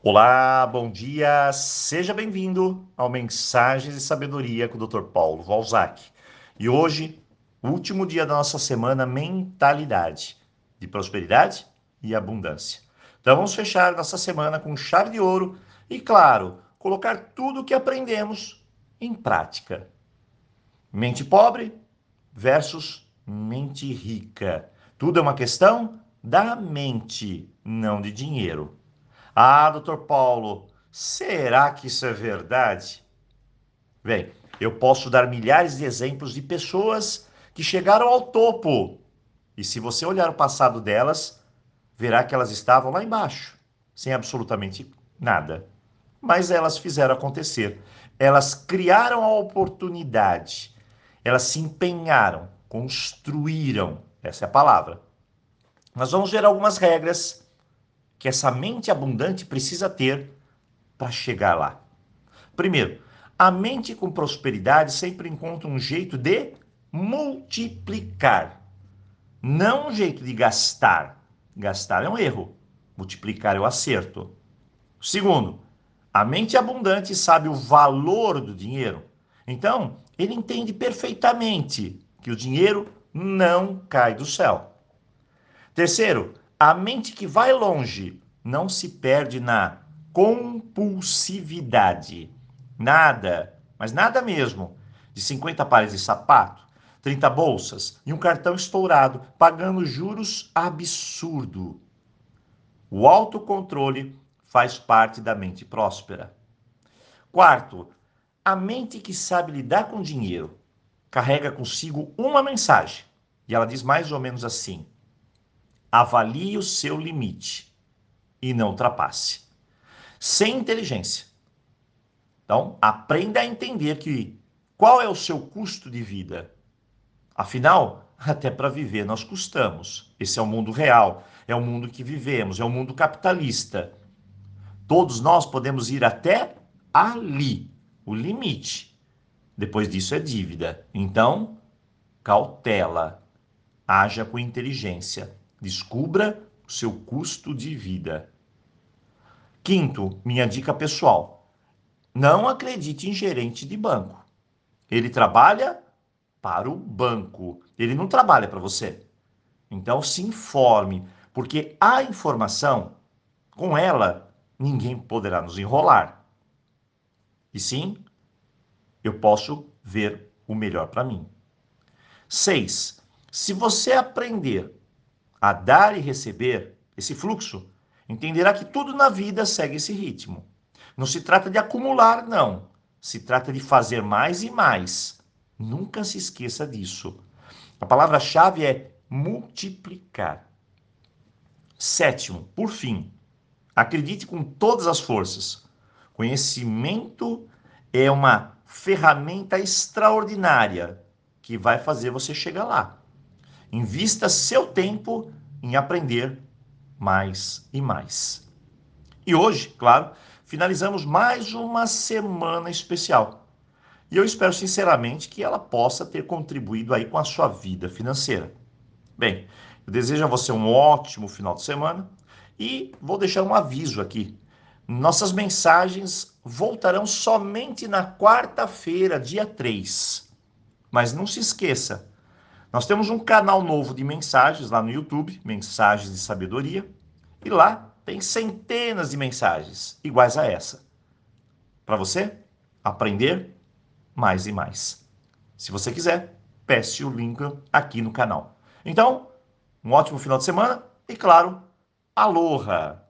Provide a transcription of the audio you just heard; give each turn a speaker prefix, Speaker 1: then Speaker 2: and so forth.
Speaker 1: Olá, bom dia, seja bem-vindo ao Mensagens de Sabedoria com o Dr. Paulo Valzac. E hoje, último dia da nossa semana Mentalidade de Prosperidade e Abundância. Então vamos fechar nossa semana com chave de ouro e, claro, colocar tudo o que aprendemos em prática. Mente pobre versus mente rica. Tudo é uma questão da mente, não de dinheiro. Ah, doutor Paulo, será que isso é verdade? Bem, eu posso dar milhares de exemplos de pessoas que chegaram ao topo. E se você olhar o passado delas, verá que elas estavam lá embaixo, sem absolutamente nada. Mas elas fizeram acontecer. Elas criaram a oportunidade. Elas se empenharam, construíram. Essa é a palavra. Nós vamos ver algumas regras que essa mente abundante precisa ter para chegar lá. Primeiro, a mente com prosperidade sempre encontra um jeito de multiplicar, não um jeito de gastar. Gastar é um erro, multiplicar é o acerto. Segundo, a mente abundante sabe o valor do dinheiro. Então, ele entende perfeitamente que o dinheiro não cai do céu. Terceiro, a mente que vai longe não se perde na compulsividade. Nada, mas nada mesmo, de 50 pares de sapato, 30 bolsas e um cartão estourado, pagando juros absurdo. O autocontrole faz parte da mente próspera. Quarto, a mente que sabe lidar com dinheiro carrega consigo uma mensagem. E ela diz mais ou menos assim: Avalie o seu limite e não ultrapasse. Sem inteligência. Então, aprenda a entender que qual é o seu custo de vida. Afinal, até para viver nós custamos. Esse é o mundo real, é o mundo que vivemos, é o mundo capitalista. Todos nós podemos ir até ali, o limite. Depois disso é dívida. Então, cautela, haja com inteligência. Descubra o seu custo de vida. Quinto, minha dica pessoal: não acredite em gerente de banco. Ele trabalha para o banco, ele não trabalha para você. Então se informe, porque a informação, com ela, ninguém poderá nos enrolar. E sim, eu posso ver o melhor para mim. Seis, se você aprender a dar e receber, esse fluxo, entenderá que tudo na vida segue esse ritmo. Não se trata de acumular, não. Se trata de fazer mais e mais. Nunca se esqueça disso. A palavra-chave é multiplicar. Sétimo, por fim, acredite com todas as forças. Conhecimento é uma ferramenta extraordinária que vai fazer você chegar lá. Invista seu tempo em aprender mais e mais. E hoje, claro, finalizamos mais uma semana especial. E eu espero sinceramente que ela possa ter contribuído aí com a sua vida financeira. Bem, eu desejo a você um ótimo final de semana e vou deixar um aviso aqui. Nossas mensagens voltarão somente na quarta-feira, dia 3. Mas não se esqueça, nós temos um canal novo de mensagens lá no YouTube, Mensagens de Sabedoria, e lá tem centenas de mensagens iguais a essa. Para você aprender mais e mais. Se você quiser, peça o link aqui no canal. Então, um ótimo final de semana e, claro, aloha!